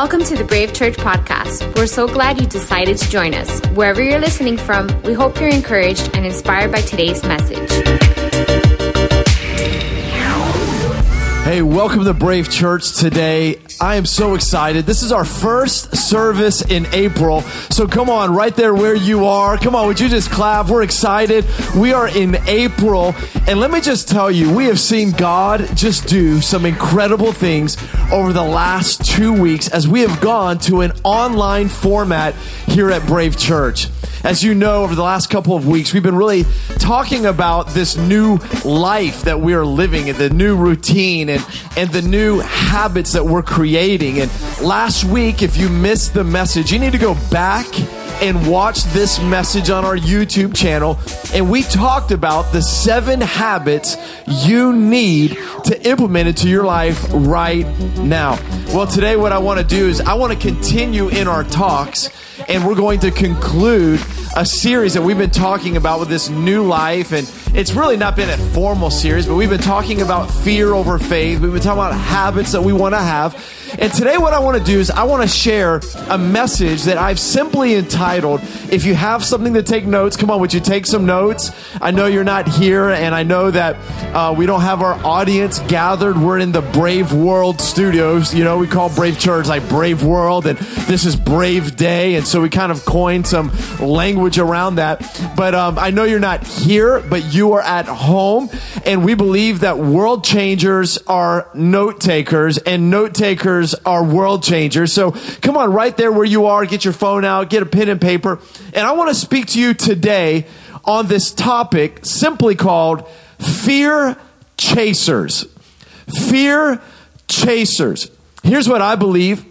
Welcome to the Brave Church podcast. We're so glad you decided to join us. Wherever you're listening from, we hope you're encouraged and inspired by today's message. Hey, welcome to Brave Church today. I am so excited. This is our first service in April. So come on, right there where you are. Come on, would you just clap? We're excited. We are in April. And let me just tell you, we have seen God just do some incredible things over the last two weeks as we have gone to an online format here at Brave Church. As you know, over the last couple of weeks, we've been really talking about this new life that we are living and the new routine and, and the new habits that we're creating. And last week, if you missed the message, you need to go back and watch this message on our YouTube channel. And we talked about the seven habits you need to implement into your life right now. Well, today, what I want to do is I want to continue in our talks, and we're going to conclude a series that we've been talking about with this new life. And it's really not been a formal series, but we've been talking about fear over faith. We've been talking about habits that we want to have. And today, what I want to do is I want to share a message that I've simply entitled, If you have something to take notes, come on, would you take some notes? I know you're not here, and I know that uh, we don't have our audience gathered. We're in the Brave World studios. You know, we call Brave Church like Brave World, and this is Brave Day. And so we kind of coined some language around that. But um, I know you're not here, but you are at home, and we believe that world changers are note takers, and note takers are world changers. So come on, right there where you are, get your phone out, get a pen and paper. And I want to speak to you today on this topic simply called fear chasers. Fear chasers. Here's what I believe.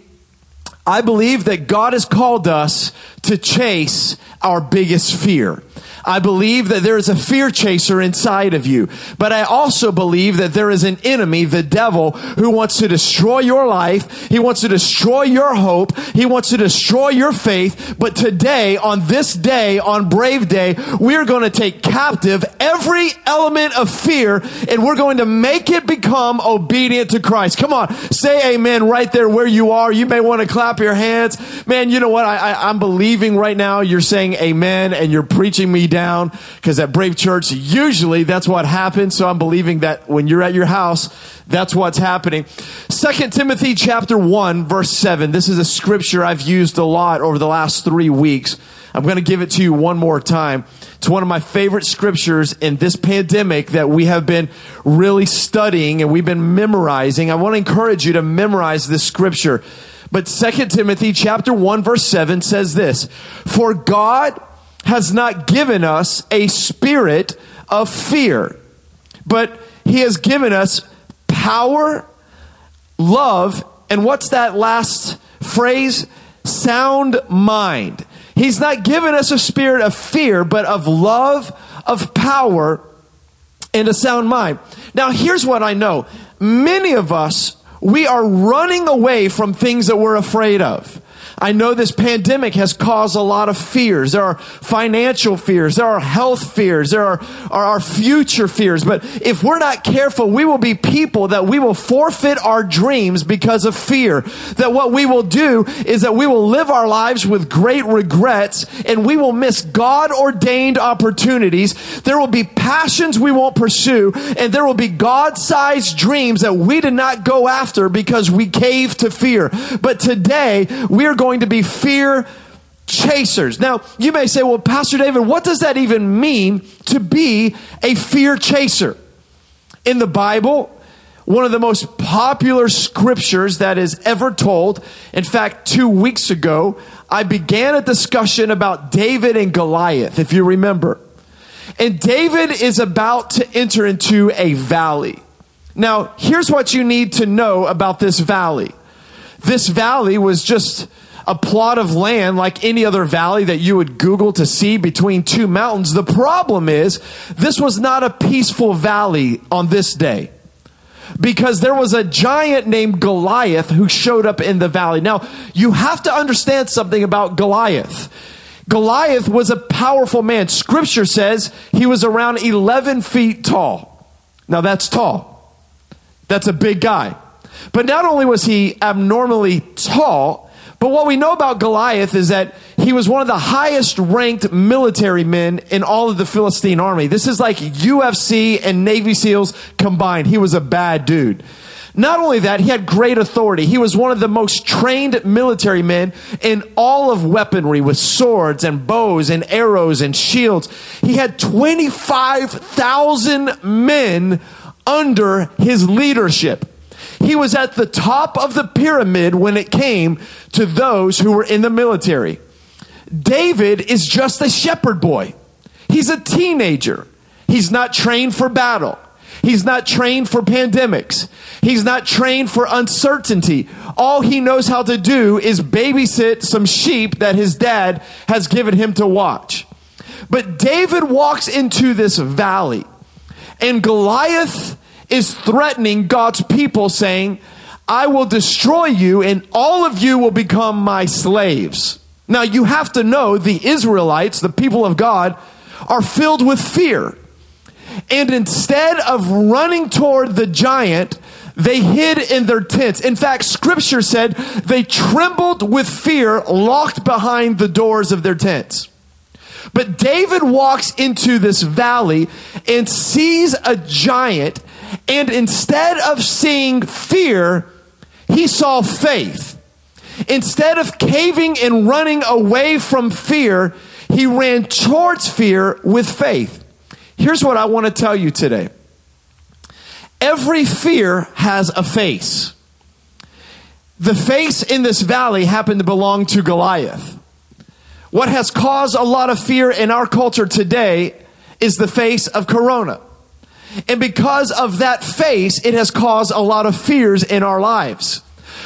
I believe that God has called us to chase our biggest fear. I believe that there is a fear chaser inside of you. But I also believe that there is an enemy, the devil, who wants to destroy your life. He wants to destroy your hope. He wants to destroy your faith. But today, on this day, on Brave Day, we're going to take captive every element of fear and we're going to make it become obedient to Christ. Come on, say amen right there where you are. You may want to clap your hands. Man, you know what? I, I, I'm believing right now you're saying amen and you're preaching me down because at Brave Church, usually that's what happens. So I'm believing that when you're at your house, that's what's happening. Second Timothy chapter one, verse seven. This is a scripture I've used a lot over the last three weeks. I'm going to give it to you one more time. It's one of my favorite scriptures in this pandemic that we have been really studying and we've been memorizing. I want to encourage you to memorize this scripture. But Second Timothy chapter 1 verse 7 says this, "For God has not given us a spirit of fear, but he has given us power, love, and what's that last phrase? Sound mind. He's not given us a spirit of fear, but of love, of power, and a sound mind. Now, here's what I know. Many of us, we are running away from things that we're afraid of. I know this pandemic has caused a lot of fears. There are financial fears. There are health fears. There are, are our future fears. But if we're not careful, we will be people that we will forfeit our dreams because of fear. That what we will do is that we will live our lives with great regrets and we will miss God ordained opportunities. There will be passions we won't pursue and there will be God sized dreams that we did not go after because we cave to fear. But today we are going to be fear chasers. Now, you may say, well, Pastor David, what does that even mean to be a fear chaser? In the Bible, one of the most popular scriptures that is ever told. In fact, two weeks ago, I began a discussion about David and Goliath, if you remember. And David is about to enter into a valley. Now, here's what you need to know about this valley. This valley was just a plot of land like any other valley that you would Google to see between two mountains. The problem is, this was not a peaceful valley on this day because there was a giant named Goliath who showed up in the valley. Now, you have to understand something about Goliath. Goliath was a powerful man. Scripture says he was around 11 feet tall. Now, that's tall. That's a big guy. But not only was he abnormally tall, but what we know about Goliath is that he was one of the highest ranked military men in all of the Philistine army. This is like UFC and Navy SEALs combined. He was a bad dude. Not only that, he had great authority. He was one of the most trained military men in all of weaponry with swords and bows and arrows and shields. He had 25,000 men under his leadership. He was at the top of the pyramid when it came to those who were in the military. David is just a shepherd boy. He's a teenager. He's not trained for battle. He's not trained for pandemics. He's not trained for uncertainty. All he knows how to do is babysit some sheep that his dad has given him to watch. But David walks into this valley, and Goliath is threatening God's people, saying, I will destroy you, and all of you will become my slaves. Now, you have to know the Israelites, the people of God, are filled with fear. And instead of running toward the giant, they hid in their tents. In fact, scripture said they trembled with fear, locked behind the doors of their tents. But David walks into this valley and sees a giant, and instead of seeing fear, he saw faith. Instead of caving and running away from fear, he ran towards fear with faith. Here's what I want to tell you today every fear has a face. The face in this valley happened to belong to Goliath. What has caused a lot of fear in our culture today is the face of Corona. And because of that face, it has caused a lot of fears in our lives.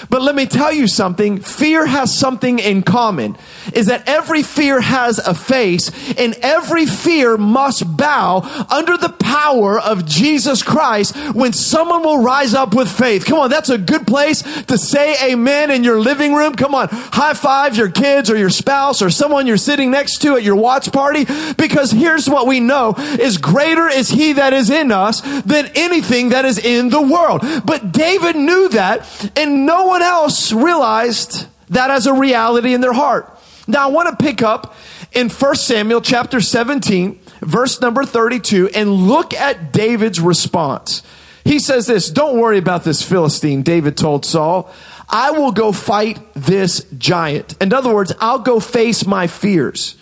But let me tell you something fear has something in common is that every fear has a face and every fear must bow under the power of Jesus Christ when someone will rise up with faith. Come on, that's a good place to say amen in your living room. Come on, high five your kids or your spouse or someone you're sitting next to at your watch party because here's what we know is greater is he that is in us than anything that is in the world. But David knew that and no one else realized that as a reality in their heart. Now I want to pick up in 1 Samuel chapter 17, verse number 32, and look at David's response. He says this, don't worry about this Philistine, David told Saul. I will go fight this giant. In other words, I'll go face my fears.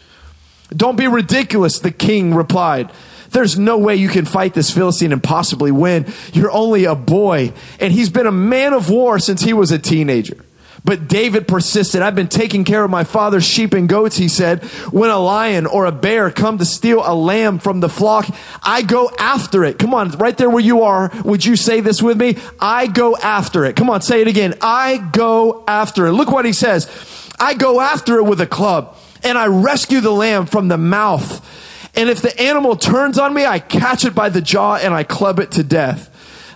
Don't be ridiculous, the king replied. There's no way you can fight this Philistine and possibly win. You're only a boy. And he's been a man of war since he was a teenager. But David persisted. I've been taking care of my father's sheep and goats, he said. When a lion or a bear come to steal a lamb from the flock, I go after it. Come on, right there where you are, would you say this with me? I go after it. Come on, say it again. I go after it. Look what he says. I go after it with a club and I rescue the lamb from the mouth. And if the animal turns on me, I catch it by the jaw and I club it to death.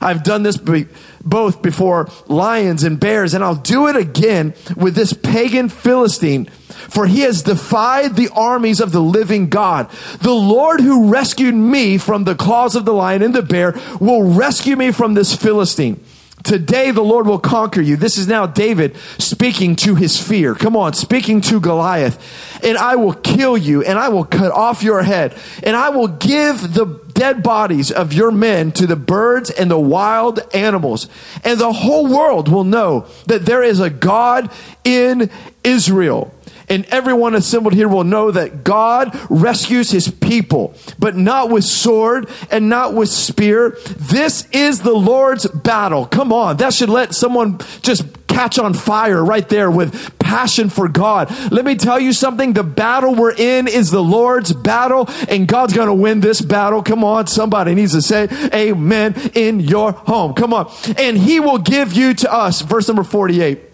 I've done this be- both before lions and bears, and I'll do it again with this pagan Philistine. For he has defied the armies of the living God. The Lord who rescued me from the claws of the lion and the bear will rescue me from this Philistine. Today the Lord will conquer you. This is now David speaking to his fear. Come on, speaking to Goliath. And I will kill you and I will cut off your head and I will give the dead bodies of your men to the birds and the wild animals. And the whole world will know that there is a God in Israel. And everyone assembled here will know that God rescues his people, but not with sword and not with spear. This is the Lord's battle. Come on. That should let someone just catch on fire right there with passion for God. Let me tell you something. The battle we're in is the Lord's battle and God's going to win this battle. Come on. Somebody needs to say amen in your home. Come on. And he will give you to us. Verse number 48.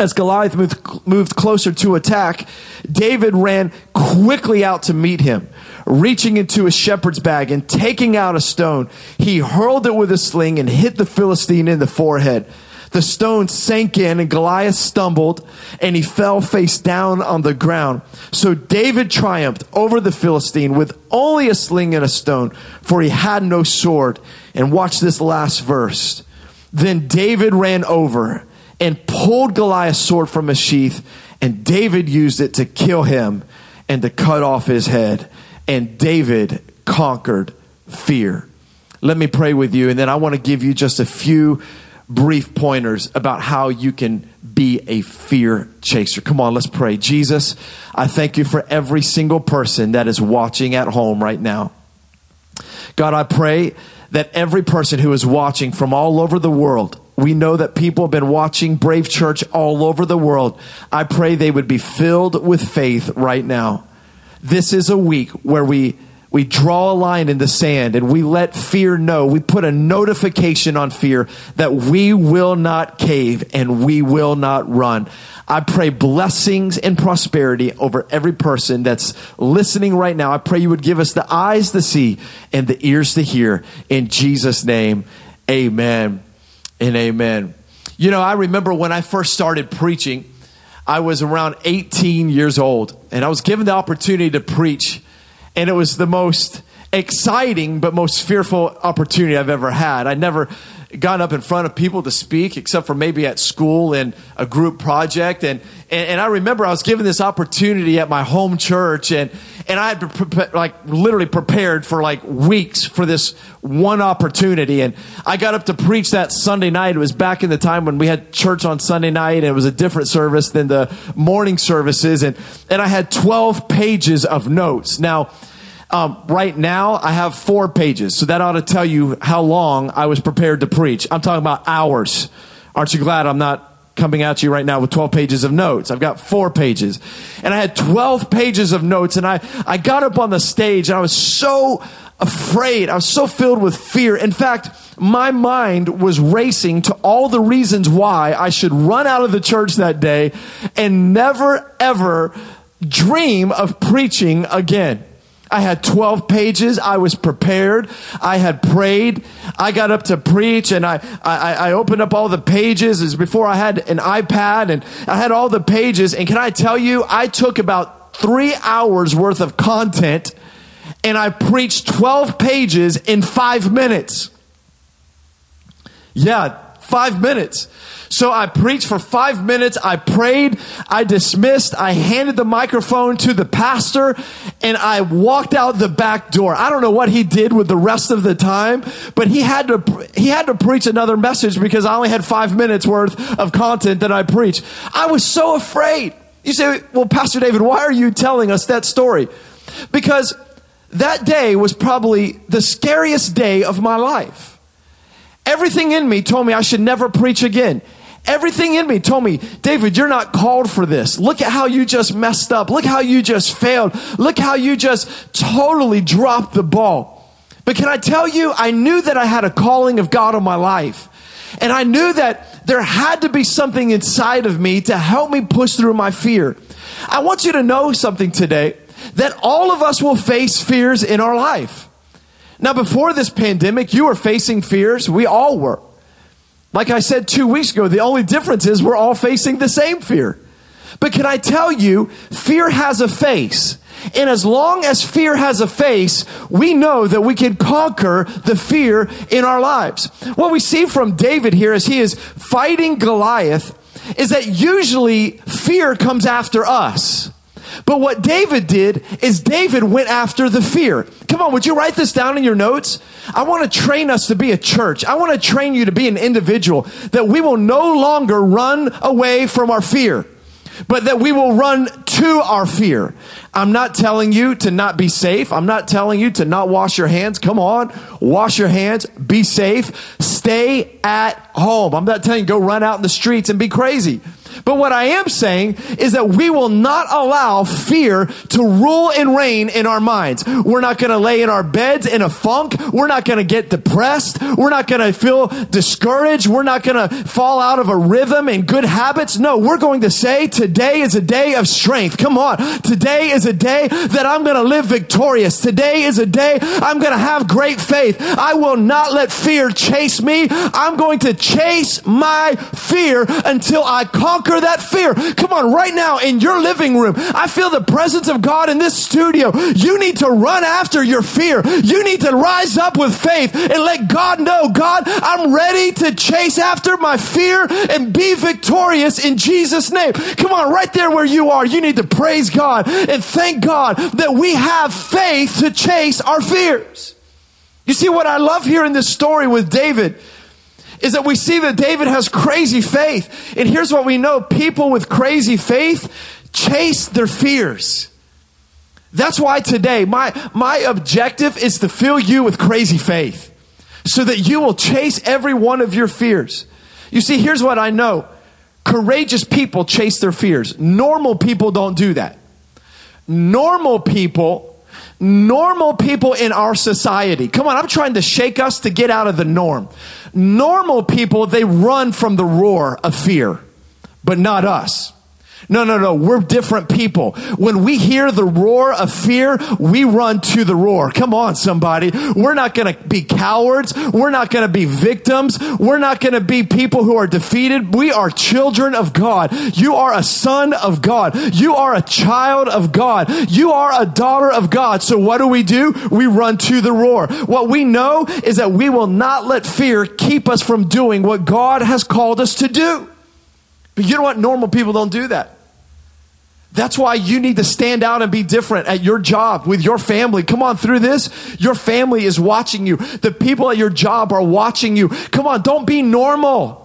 As Goliath moved, moved closer to attack, David ran quickly out to meet him. Reaching into a shepherd's bag and taking out a stone, he hurled it with a sling and hit the Philistine in the forehead. The stone sank in and Goliath stumbled and he fell face down on the ground. So David triumphed over the Philistine with only a sling and a stone, for he had no sword. And watch this last verse. Then David ran over and pulled Goliath's sword from his sheath, and David used it to kill him and to cut off his head. And David conquered fear. Let me pray with you, and then I want to give you just a few brief pointers about how you can be a fear chaser. Come on, let's pray. Jesus, I thank you for every single person that is watching at home right now. God, I pray that every person who is watching from all over the world, we know that people have been watching Brave Church all over the world. I pray they would be filled with faith right now. This is a week where we we draw a line in the sand and we let fear know. We put a notification on fear that we will not cave and we will not run. I pray blessings and prosperity over every person that's listening right now. I pray you would give us the eyes to see and the ears to hear. In Jesus' name, amen and amen. You know, I remember when I first started preaching, I was around 18 years old and I was given the opportunity to preach and it was the most exciting but most fearful opportunity I've ever had. I never gotten up in front of people to speak except for maybe at school in a group project. And and, and I remember I was given this opportunity at my home church and and I had pre- like literally prepared for like weeks for this one opportunity. And I got up to preach that Sunday night. It was back in the time when we had church on Sunday night and it was a different service than the morning services. And and I had 12 pages of notes. Now um, right now, I have four pages, so that ought to tell you how long I was prepared to preach. I'm talking about hours. Aren't you glad I'm not coming at you right now with 12 pages of notes. I've got four pages. And I had 12 pages of notes, and I, I got up on the stage, and I was so afraid. I was so filled with fear. In fact, my mind was racing to all the reasons why I should run out of the church that day and never, ever dream of preaching again. I had 12 pages. I was prepared. I had prayed. I got up to preach and I, I, I opened up all the pages as before I had an iPad and I had all the pages. And can I tell you, I took about three hours worth of content and I preached 12 pages in five minutes. Yeah, five minutes. So I preached for five minutes. I prayed. I dismissed. I handed the microphone to the pastor and I walked out the back door. I don't know what he did with the rest of the time, but he had to, he had to preach another message because I only had five minutes worth of content that I preached. I was so afraid. You say, well, Pastor David, why are you telling us that story? Because that day was probably the scariest day of my life. Everything in me told me I should never preach again. Everything in me told me, David, you're not called for this. Look at how you just messed up. Look how you just failed. Look how you just totally dropped the ball. But can I tell you, I knew that I had a calling of God on my life. And I knew that there had to be something inside of me to help me push through my fear. I want you to know something today that all of us will face fears in our life. Now, before this pandemic, you were facing fears. We all were. Like I said two weeks ago, the only difference is we're all facing the same fear. But can I tell you, fear has a face. And as long as fear has a face, we know that we can conquer the fear in our lives. What we see from David here as he is fighting Goliath is that usually fear comes after us. But what David did is David went after the fear. Come on, would you write this down in your notes? I want to train us to be a church. I want to train you to be an individual that we will no longer run away from our fear, but that we will run to our fear. I'm not telling you to not be safe. I'm not telling you to not wash your hands. Come on, wash your hands, be safe, stay at home. I'm not telling you go run out in the streets and be crazy. But what I am saying is that we will not allow fear to rule and reign in our minds. We're not going to lay in our beds in a funk. We're not going to get depressed. We're not going to feel discouraged. We're not going to fall out of a rhythm and good habits. No, we're going to say today is a day of strength. Come on. Today is a day that I'm going to live victorious. Today is a day I'm going to have great faith. I will not let fear chase me. I'm going to chase my fear until I conquer conquer that fear. Come on, right now in your living room, I feel the presence of God in this studio. You need to run after your fear. You need to rise up with faith and let God know, God, I'm ready to chase after my fear and be victorious in Jesus' name. Come on, right there where you are, you need to praise God and thank God that we have faith to chase our fears. You see, what I love here in this story with David is that we see that David has crazy faith. And here's what we know people with crazy faith chase their fears. That's why today, my, my objective is to fill you with crazy faith so that you will chase every one of your fears. You see, here's what I know courageous people chase their fears, normal people don't do that. Normal people normal people in our society. Come on, I'm trying to shake us to get out of the norm. Normal people, they run from the roar of fear, but not us. No, no, no. We're different people. When we hear the roar of fear, we run to the roar. Come on, somebody. We're not going to be cowards. We're not going to be victims. We're not going to be people who are defeated. We are children of God. You are a son of God. You are a child of God. You are a daughter of God. So what do we do? We run to the roar. What we know is that we will not let fear keep us from doing what God has called us to do. But you know what? Normal people don't do that. That's why you need to stand out and be different at your job with your family. Come on, through this, your family is watching you. The people at your job are watching you. Come on, don't be normal.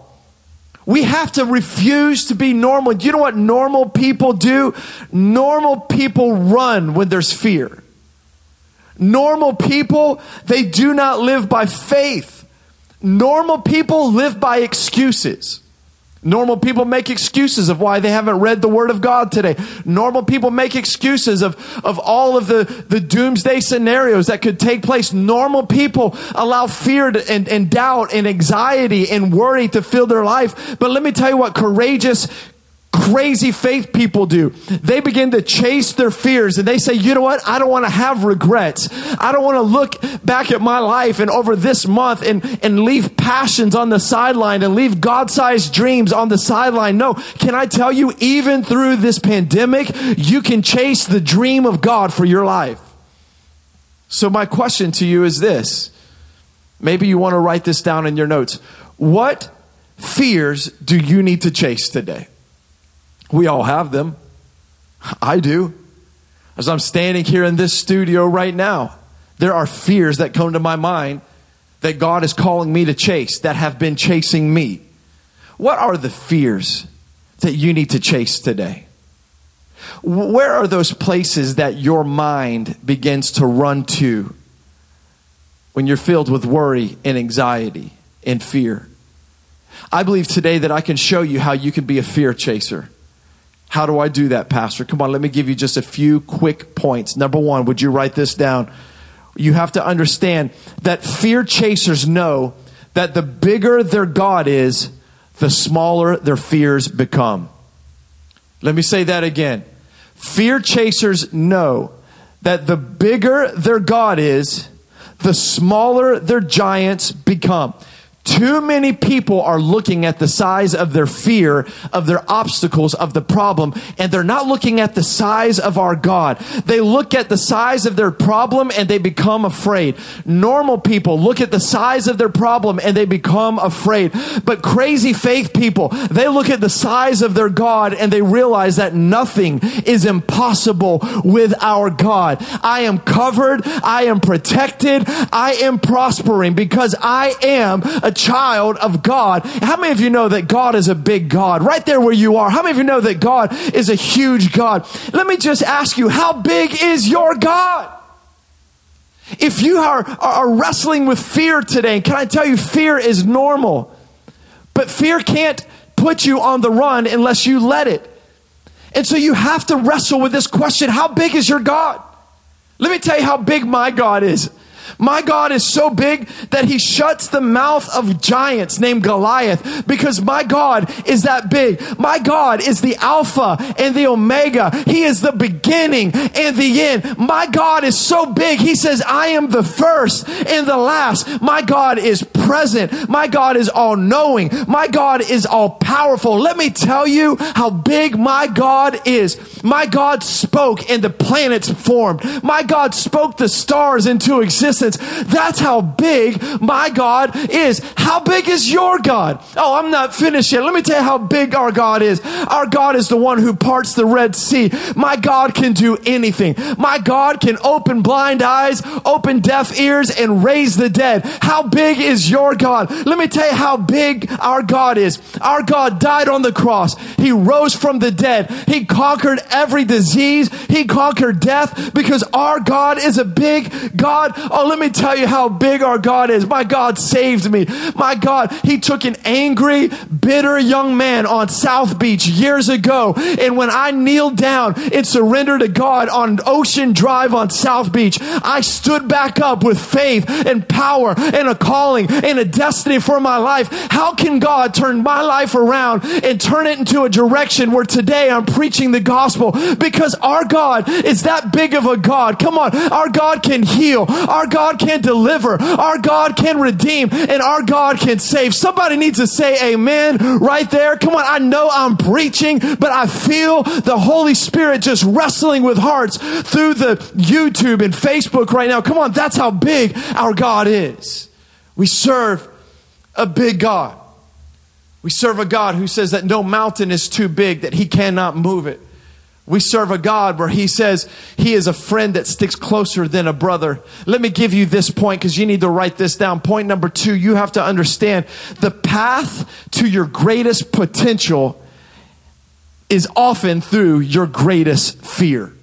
We have to refuse to be normal. You know what normal people do? Normal people run when there's fear. Normal people, they do not live by faith. Normal people live by excuses. Normal people make excuses of why they haven't read the Word of God today. Normal people make excuses of, of all of the, the doomsday scenarios that could take place. Normal people allow fear to, and, and doubt and anxiety and worry to fill their life. But let me tell you what courageous crazy faith people do. They begin to chase their fears and they say, you know what? I don't want to have regrets. I don't want to look back at my life and over this month and, and leave passions on the sideline and leave God sized dreams on the sideline. No, can I tell you, even through this pandemic, you can chase the dream of God for your life. So, my question to you is this. Maybe you want to write this down in your notes. What fears do you need to chase today? We all have them. I do. As I'm standing here in this studio right now, there are fears that come to my mind that God is calling me to chase, that have been chasing me. What are the fears that you need to chase today? Where are those places that your mind begins to run to when you're filled with worry and anxiety and fear? I believe today that I can show you how you can be a fear chaser. How do I do that, Pastor? Come on, let me give you just a few quick points. Number one, would you write this down? You have to understand that fear chasers know that the bigger their God is, the smaller their fears become. Let me say that again. Fear chasers know that the bigger their God is, the smaller their giants become. Too many people are looking at the size of their fear, of their obstacles, of the problem, and they're not looking at the size of our God. They look at the size of their problem and they become afraid. Normal people look at the size of their problem and they become afraid. But crazy faith people, they look at the size of their God and they realize that nothing is impossible with our God. I am covered. I am protected. I am prospering because I am a child of God. How many of you know that God is a big God? Right there where you are. How many of you know that God is a huge God? Let me just ask you, how big is your God? If you are, are wrestling with fear today, can I tell you, fear is normal. But fear can't put you on the run unless you let it. And so you have to wrestle with this question how big is your God? Let me tell you how big my God is. My God is so big that he shuts the mouth of giants named Goliath because my God is that big. My God is the Alpha and the Omega. He is the beginning and the end. My God is so big. He says, I am the first and the last. My God is present. My God is all knowing. My God is all powerful. Let me tell you how big my God is. My God spoke and the planets formed. My God spoke the stars into existence. That's how big my God is. How big is your God? Oh, I'm not finished yet. Let me tell you how big our God is. Our God is the one who parts the Red Sea. My God can do anything. My God can open blind eyes, open deaf ears, and raise the dead. How big is your God? Let me tell you how big our God is. Our God died on the cross. He rose from the dead. He conquered every disease. He conquered death because our God is a big God. Oh, let me tell you how big our God is. My God saved me. My God, He took an angry, bitter young man on South Beach years ago. And when I kneeled down and surrendered to God on Ocean Drive on South Beach, I stood back up with faith and power and a calling and a destiny for my life. How can God turn my life around and turn it into a direction where today I'm preaching the gospel? Because our God is that big of a God. Come on. Our God can heal. Our God God can deliver, our God can redeem, and our God can save. Somebody needs to say amen right there. Come on, I know I'm preaching, but I feel the Holy Spirit just wrestling with hearts through the YouTube and Facebook right now. Come on, that's how big our God is. We serve a big God. We serve a God who says that no mountain is too big that he cannot move it. We serve a God where He says He is a friend that sticks closer than a brother. Let me give you this point because you need to write this down. Point number two, you have to understand the path to your greatest potential is often through your greatest fear.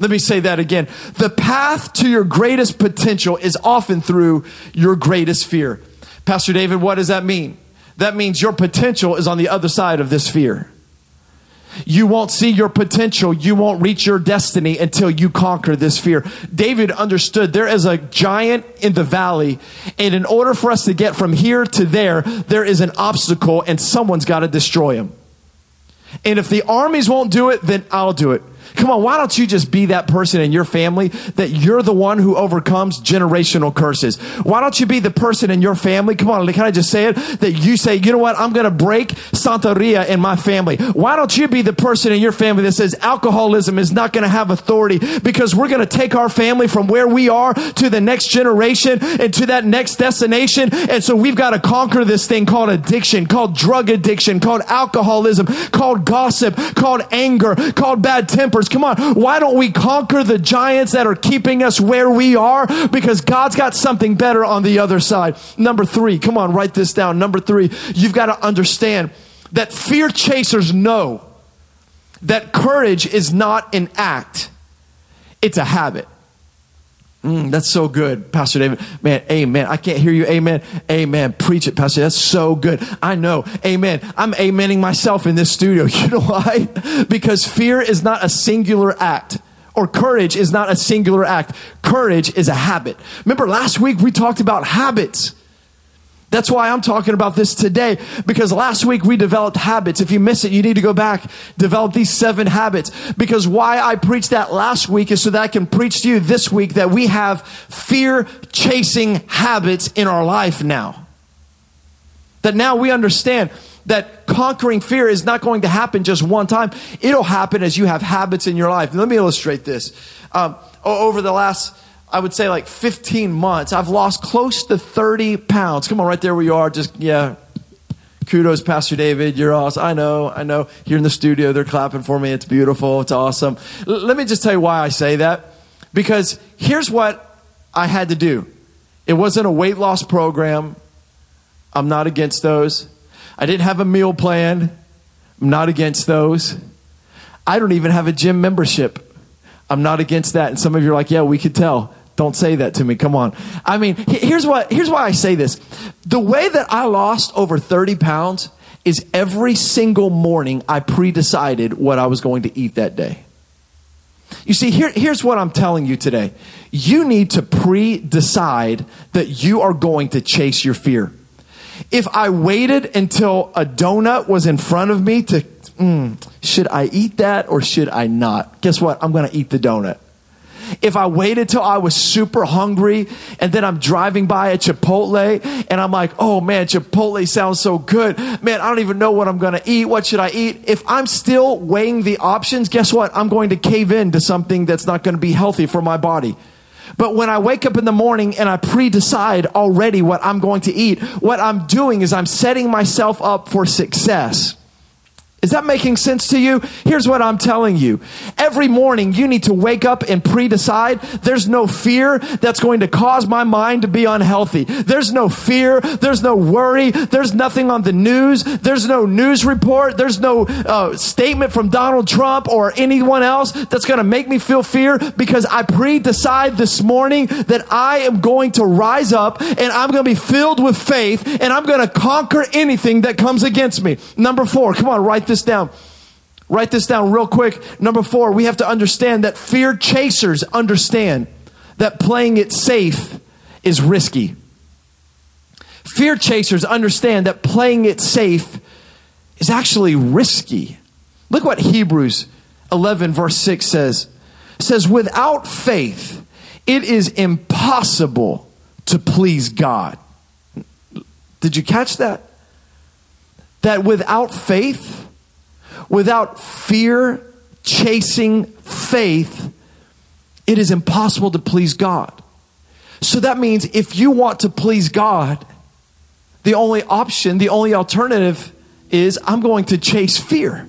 Let me say that again. The path to your greatest potential is often through your greatest fear. Pastor David, what does that mean? That means your potential is on the other side of this fear. You won't see your potential. You won't reach your destiny until you conquer this fear. David understood there is a giant in the valley, and in order for us to get from here to there, there is an obstacle, and someone's got to destroy him. And if the armies won't do it, then I'll do it. Come on, why don't you just be that person in your family that you're the one who overcomes generational curses? Why don't you be the person in your family? Come on, can I just say it? That you say, you know what? I'm going to break Santeria in my family. Why don't you be the person in your family that says alcoholism is not going to have authority because we're going to take our family from where we are to the next generation and to that next destination. And so we've got to conquer this thing called addiction, called drug addiction, called alcoholism, called gossip, called anger, called bad temper Come on. Why don't we conquer the giants that are keeping us where we are? Because God's got something better on the other side. Number three, come on, write this down. Number three, you've got to understand that fear chasers know that courage is not an act, it's a habit. Mm, that's so good, Pastor David. Man, amen. I can't hear you. Amen. Amen. Preach it, Pastor. That's so good. I know. Amen. I'm amening myself in this studio. You know why? Because fear is not a singular act or courage is not a singular act. Courage is a habit. Remember last week we talked about habits. That's why I'm talking about this today because last week we developed habits. If you miss it, you need to go back, develop these seven habits. Because why I preached that last week is so that I can preach to you this week that we have fear chasing habits in our life now. That now we understand that conquering fear is not going to happen just one time. It'll happen as you have habits in your life. Let me illustrate this. Um, over the last I would say like 15 months, I've lost close to 30 pounds. Come on, right there where you are. Just, yeah. Kudos, Pastor David. You're awesome. I know, I know. Here in the studio, they're clapping for me. It's beautiful. It's awesome. L- let me just tell you why I say that. Because here's what I had to do it wasn't a weight loss program. I'm not against those. I didn't have a meal plan. I'm not against those. I don't even have a gym membership. I'm not against that. And some of you are like, yeah, we could tell. Don't say that to me. Come on. I mean, here's what here's why I say this. The way that I lost over 30 pounds is every single morning I pre-decided what I was going to eat that day. You see, here, here's what I'm telling you today. You need to pre decide that you are going to chase your fear. If I waited until a donut was in front of me to, mm, should I eat that or should I not? Guess what? I'm going to eat the donut if I waited till I was super hungry and then I'm driving by a Chipotle and I'm like, oh man, Chipotle sounds so good. Man, I don't even know what I'm going to eat. What should I eat? If I'm still weighing the options, guess what? I'm going to cave in to something that's not going to be healthy for my body. But when I wake up in the morning and I pre decide already what I'm going to eat, what I'm doing is I'm setting myself up for success. Is that making sense to you? Here's what I'm telling you. Every morning you need to wake up and pre-decide there's no fear that's going to cause my mind to be unhealthy. There's no fear. There's no worry. There's nothing on the news. There's no news report. There's no uh, statement from Donald Trump or anyone else that's going to make me feel fear because I pre-decide this morning that I am going to rise up and I'm going to be filled with faith and I'm going to conquer anything that comes against me. Number four, come on, write this down. Write this down real quick. Number four, we have to understand that fear chasers understand that playing it safe is risky. Fear chasers understand that playing it safe is actually risky. Look what Hebrews 11, verse 6 says. It says, Without faith, it is impossible to please God. Did you catch that? That without faith, Without fear chasing faith, it is impossible to please God. So that means if you want to please God, the only option, the only alternative is I'm going to chase fear.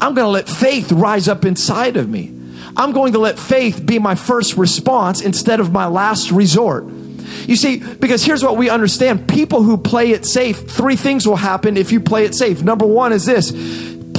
I'm going to let faith rise up inside of me. I'm going to let faith be my first response instead of my last resort. You see, because here's what we understand people who play it safe, three things will happen if you play it safe. Number one is this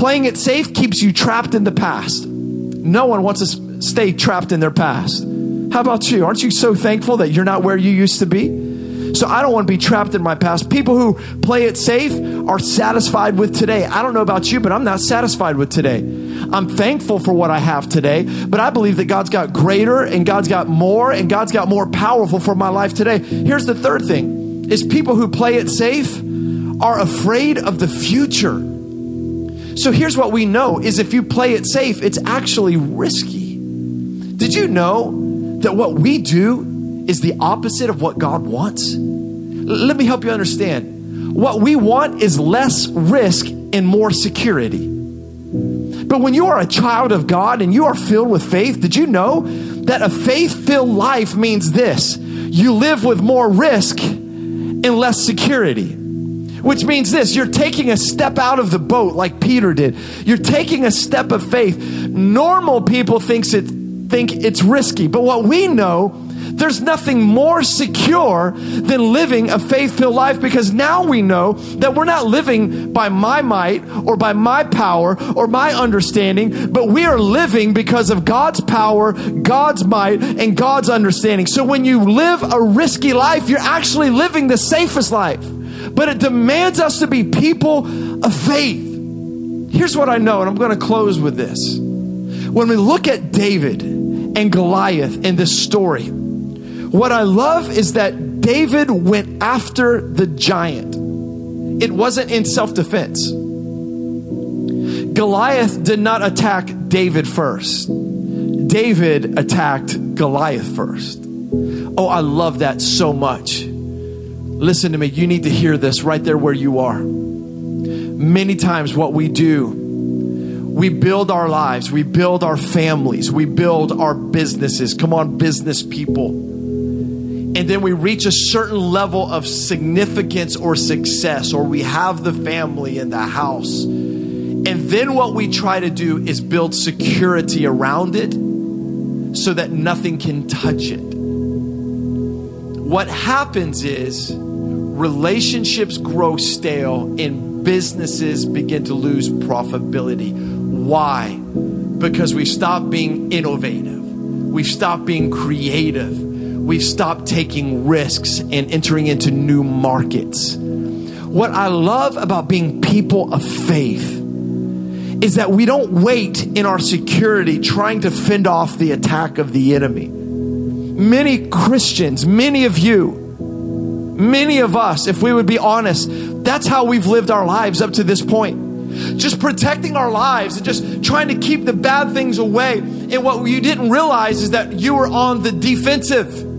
playing it safe keeps you trapped in the past. No one wants to stay trapped in their past. How about you? Aren't you so thankful that you're not where you used to be? So I don't want to be trapped in my past. People who play it safe are satisfied with today. I don't know about you, but I'm not satisfied with today. I'm thankful for what I have today, but I believe that God's got greater and God's got more and God's got more powerful for my life today. Here's the third thing is people who play it safe are afraid of the future. So here's what we know is if you play it safe, it's actually risky. Did you know that what we do is the opposite of what God wants? L- let me help you understand. What we want is less risk and more security. But when you are a child of God and you are filled with faith, did you know that a faith filled life means this? You live with more risk and less security. Which means this you're taking a step out of the boat like Peter did. You're taking a step of faith. Normal people thinks it, think it's risky, but what we know there's nothing more secure than living a faith filled life because now we know that we're not living by my might or by my power or my understanding, but we are living because of God's power, God's might, and God's understanding. So when you live a risky life, you're actually living the safest life but it demands us to be people of faith. Here's what I know, and I'm going to close with this. When we look at David and Goliath in this story, what I love is that David went after the giant. It wasn't in self defense. Goliath did not attack David first. David attacked Goliath first. Oh, I love that so much. Listen to me, you need to hear this right there where you are. Many times, what we do, we build our lives, we build our families, we build our businesses. Come on, business people. And then we reach a certain level of significance or success, or we have the family in the house. And then what we try to do is build security around it so that nothing can touch it. What happens is, relationships grow stale and businesses begin to lose profitability. Why? Because we've stopped being innovative, we've stopped being creative, we've stopped taking risks and entering into new markets. What I love about being people of faith is that we don't wait in our security trying to fend off the attack of the enemy. Many Christians, many of you, many of us, if we would be honest, that's how we've lived our lives up to this point. Just protecting our lives and just trying to keep the bad things away. And what you didn't realize is that you were on the defensive.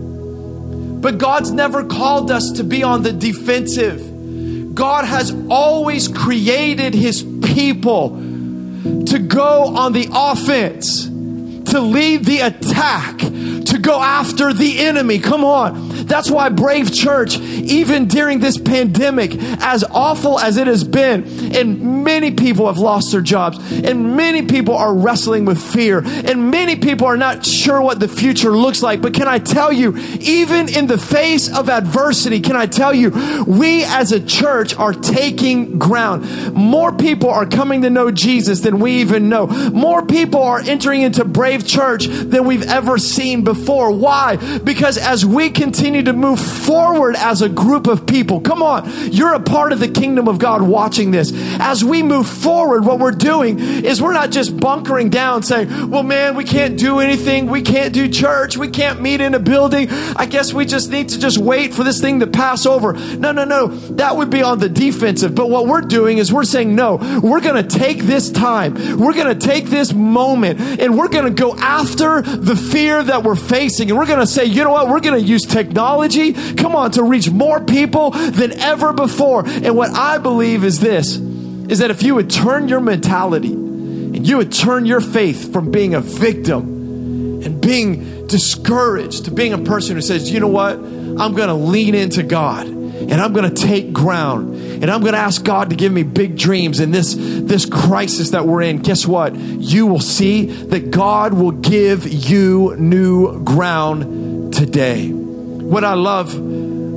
But God's never called us to be on the defensive. God has always created his people to go on the offense, to lead the attack, to go after the enemy. Come on. That's why Brave Church, even during this pandemic, as awful as it has been, and many people have lost their jobs, and many people are wrestling with fear, and many people are not sure what the future looks like. But can I tell you, even in the face of adversity, can I tell you, we as a church are taking ground. More people are coming to know Jesus than we even know. More people are entering into Brave Church than we've ever seen before. Why? Because as we continue continue to move forward as a group of people. Come on, you're a part of the kingdom of God watching this. As we move forward, what we're doing is we're not just bunkering down saying, well, man, we can't do anything. We can't do church. We can't meet in a building. I guess we just need to just wait for this thing to pass over. No, no, no. That would be on the defensive. But what we're doing is we're saying, no, we're going to take this time. We're going to take this moment and we're going to go after the fear that we're facing. And we're going to say, you know what? We're going to use technology technology, come on, to reach more people than ever before. And what I believe is this is that if you would turn your mentality and you would turn your faith from being a victim and being discouraged to being a person who says, you know what, I'm going to lean into God and I'm going to take ground and I'm going to ask God to give me big dreams in this this crisis that we're in. Guess what? You will see that God will give you new ground today. What I love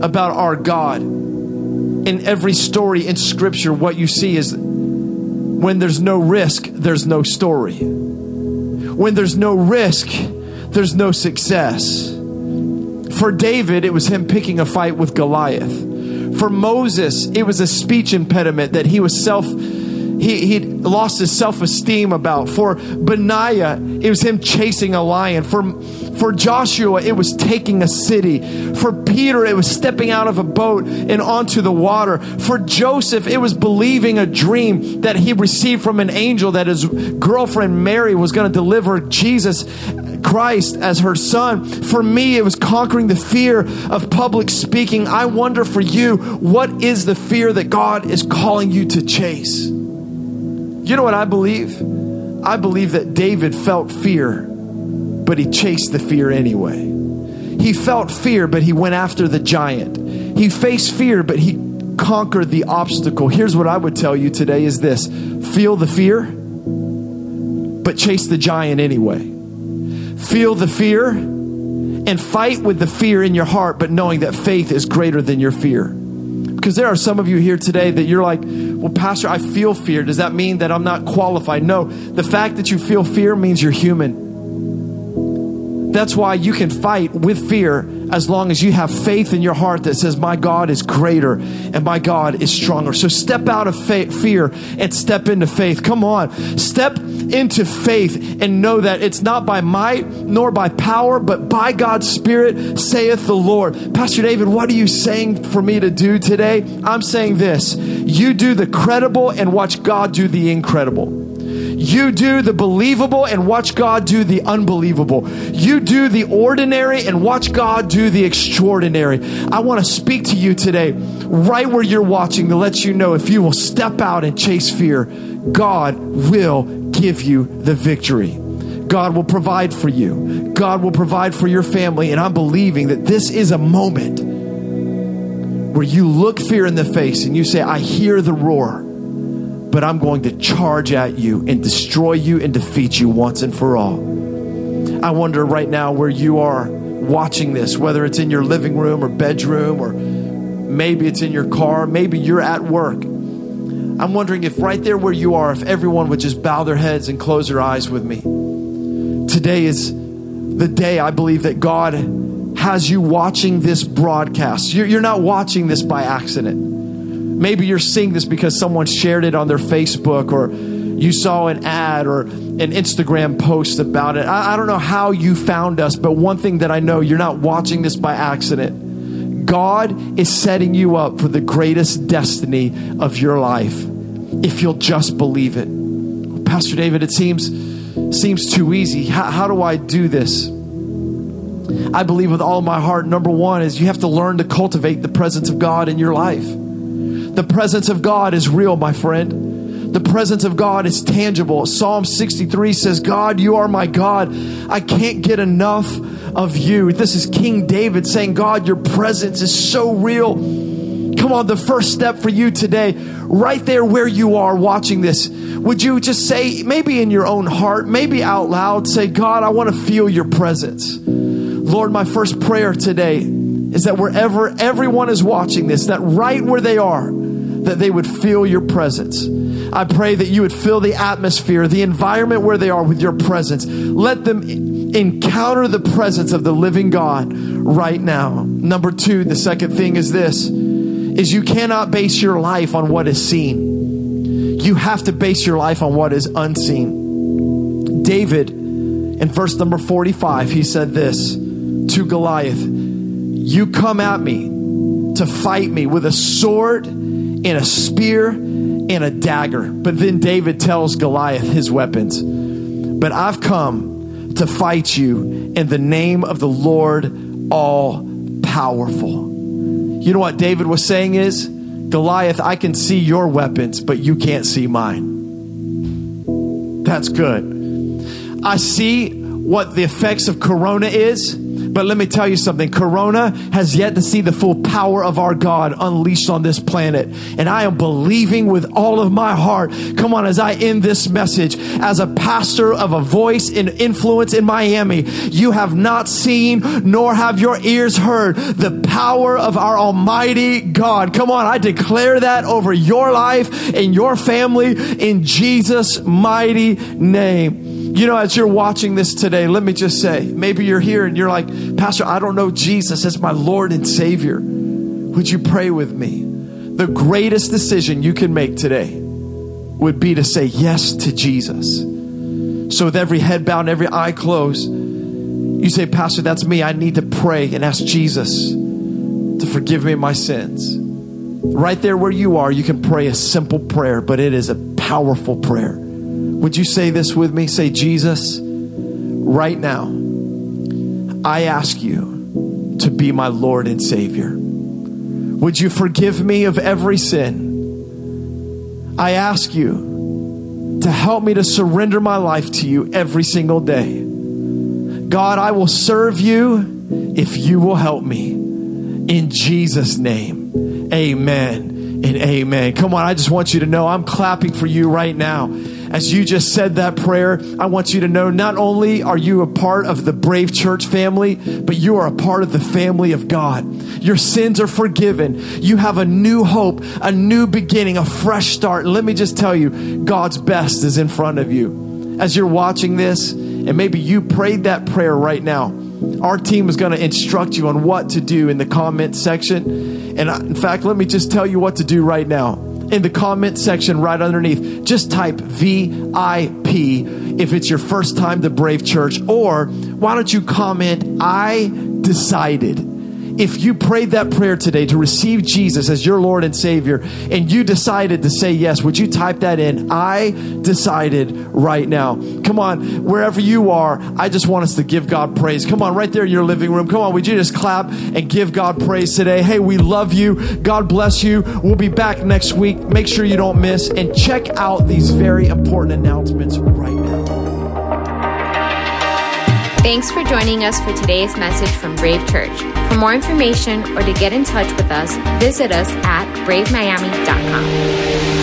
about our God in every story in Scripture, what you see is when there's no risk, there's no story. When there's no risk, there's no success. For David, it was him picking a fight with Goliath. For Moses, it was a speech impediment that he was self he he lost his self-esteem about. For Benaiah, it was him chasing a lion. For for Joshua, it was taking a city. For Peter, it was stepping out of a boat and onto the water. For Joseph, it was believing a dream that he received from an angel that his girlfriend Mary was going to deliver Jesus Christ as her son. For me, it was conquering the fear of public speaking. I wonder for you, what is the fear that God is calling you to chase? You know what I believe? I believe that David felt fear but he chased the fear anyway. He felt fear, but he went after the giant. He faced fear, but he conquered the obstacle. Here's what I would tell you today is this feel the fear, but chase the giant anyway. Feel the fear and fight with the fear in your heart, but knowing that faith is greater than your fear. Because there are some of you here today that you're like, well, Pastor, I feel fear. Does that mean that I'm not qualified? No. The fact that you feel fear means you're human. That's why you can fight with fear as long as you have faith in your heart that says, My God is greater and my God is stronger. So step out of fear and step into faith. Come on. Step into faith and know that it's not by might nor by power, but by God's Spirit, saith the Lord. Pastor David, what are you saying for me to do today? I'm saying this you do the credible and watch God do the incredible. You do the believable and watch God do the unbelievable. You do the ordinary and watch God do the extraordinary. I want to speak to you today, right where you're watching, to let you know if you will step out and chase fear, God will give you the victory. God will provide for you. God will provide for your family. And I'm believing that this is a moment where you look fear in the face and you say, I hear the roar but I'm going to charge at you and destroy you and defeat you once and for all. I wonder right now where you are watching this, whether it's in your living room or bedroom, or maybe it's in your car, maybe you're at work. I'm wondering if right there where you are, if everyone would just bow their heads and close their eyes with me. Today is the day I believe that God has you watching this broadcast. You're, not watching this by accident. Maybe you're seeing this because someone shared it on their Facebook or you saw an ad or an Instagram post about it. I, I don't know how you found us, but one thing that I know you're not watching this by accident. God is setting you up for the greatest destiny of your life if you'll just believe it. Pastor David, it seems seems too easy. How, how do I do this? I believe with all my heart, number one is you have to learn to cultivate the presence of God in your life. The presence of God is real, my friend. The presence of God is tangible. Psalm 63 says, God, you are my God. I can't get enough of you. This is King David saying, God, your presence is so real. Come on, the first step for you today, right there where you are watching this, would you just say, maybe in your own heart, maybe out loud, say, God, I want to feel your presence. Lord, my first prayer today is that wherever everyone is watching this, that right where they are, that they would feel your presence. I pray that you would fill the atmosphere, the environment where they are with your presence. Let them encounter the presence of the living God right now. Number 2, the second thing is this is you cannot base your life on what is seen. You have to base your life on what is unseen. David in verse number 45, he said this to Goliath You come at me to fight me with a sword and a spear and a dagger. But then David tells Goliath his weapons. But I've come to fight you in the name of the Lord all powerful. You know what David was saying is, Goliath, I can see your weapons, but you can't see mine. That's good. I see what the effects of Corona is but let me tell you something Corona has yet to see the full power of our God unleashed on this planet. And I am believing with all of my heart. Come on, as I end this message, as a pastor of a voice and influence in Miami, you have not seen nor have your ears heard the power of our Almighty God. Come on, I declare that over your life and your family in Jesus' mighty name. You know, as you're watching this today, let me just say maybe you're here and you're like, Pastor, I don't know Jesus as my Lord and Savior. Would you pray with me? The greatest decision you can make today would be to say yes to Jesus. So, with every head bowed every eye closed, you say, Pastor, that's me. I need to pray and ask Jesus to forgive me my sins. Right there where you are, you can pray a simple prayer, but it is a powerful prayer. Would you say this with me? Say, Jesus, right now, I ask you to be my Lord and Savior. Would you forgive me of every sin? I ask you to help me to surrender my life to you every single day. God, I will serve you if you will help me. In Jesus' name, amen and amen. Come on, I just want you to know I'm clapping for you right now as you just said that prayer, I want you to know not only are you a part of the Brave Church family, but you are a part of the family of God. Your sins are forgiven. You have a new hope, a new beginning, a fresh start. Let me just tell you, God's best is in front of you. As you're watching this, and maybe you prayed that prayer right now, our team is going to instruct you on what to do in the comment section. And in fact, let me just tell you what to do right now in the comment section right underneath. Just type VIP if it's your first time to Brave Church, or why don't you comment, I decided if you prayed that prayer today to receive Jesus as your Lord and Savior and you decided to say yes, would you type that in? I decided right now. Come on, wherever you are, I just want us to give God praise. Come on, right there in your living room. Come on, would you just clap and give God praise today? Hey, we love you. God bless you. We'll be back next week. Make sure you don't miss and check out these very important announcements right now. Thanks for joining us for today's message from Brave Church. For more information or to get in touch with us, visit us at bravemiami.com.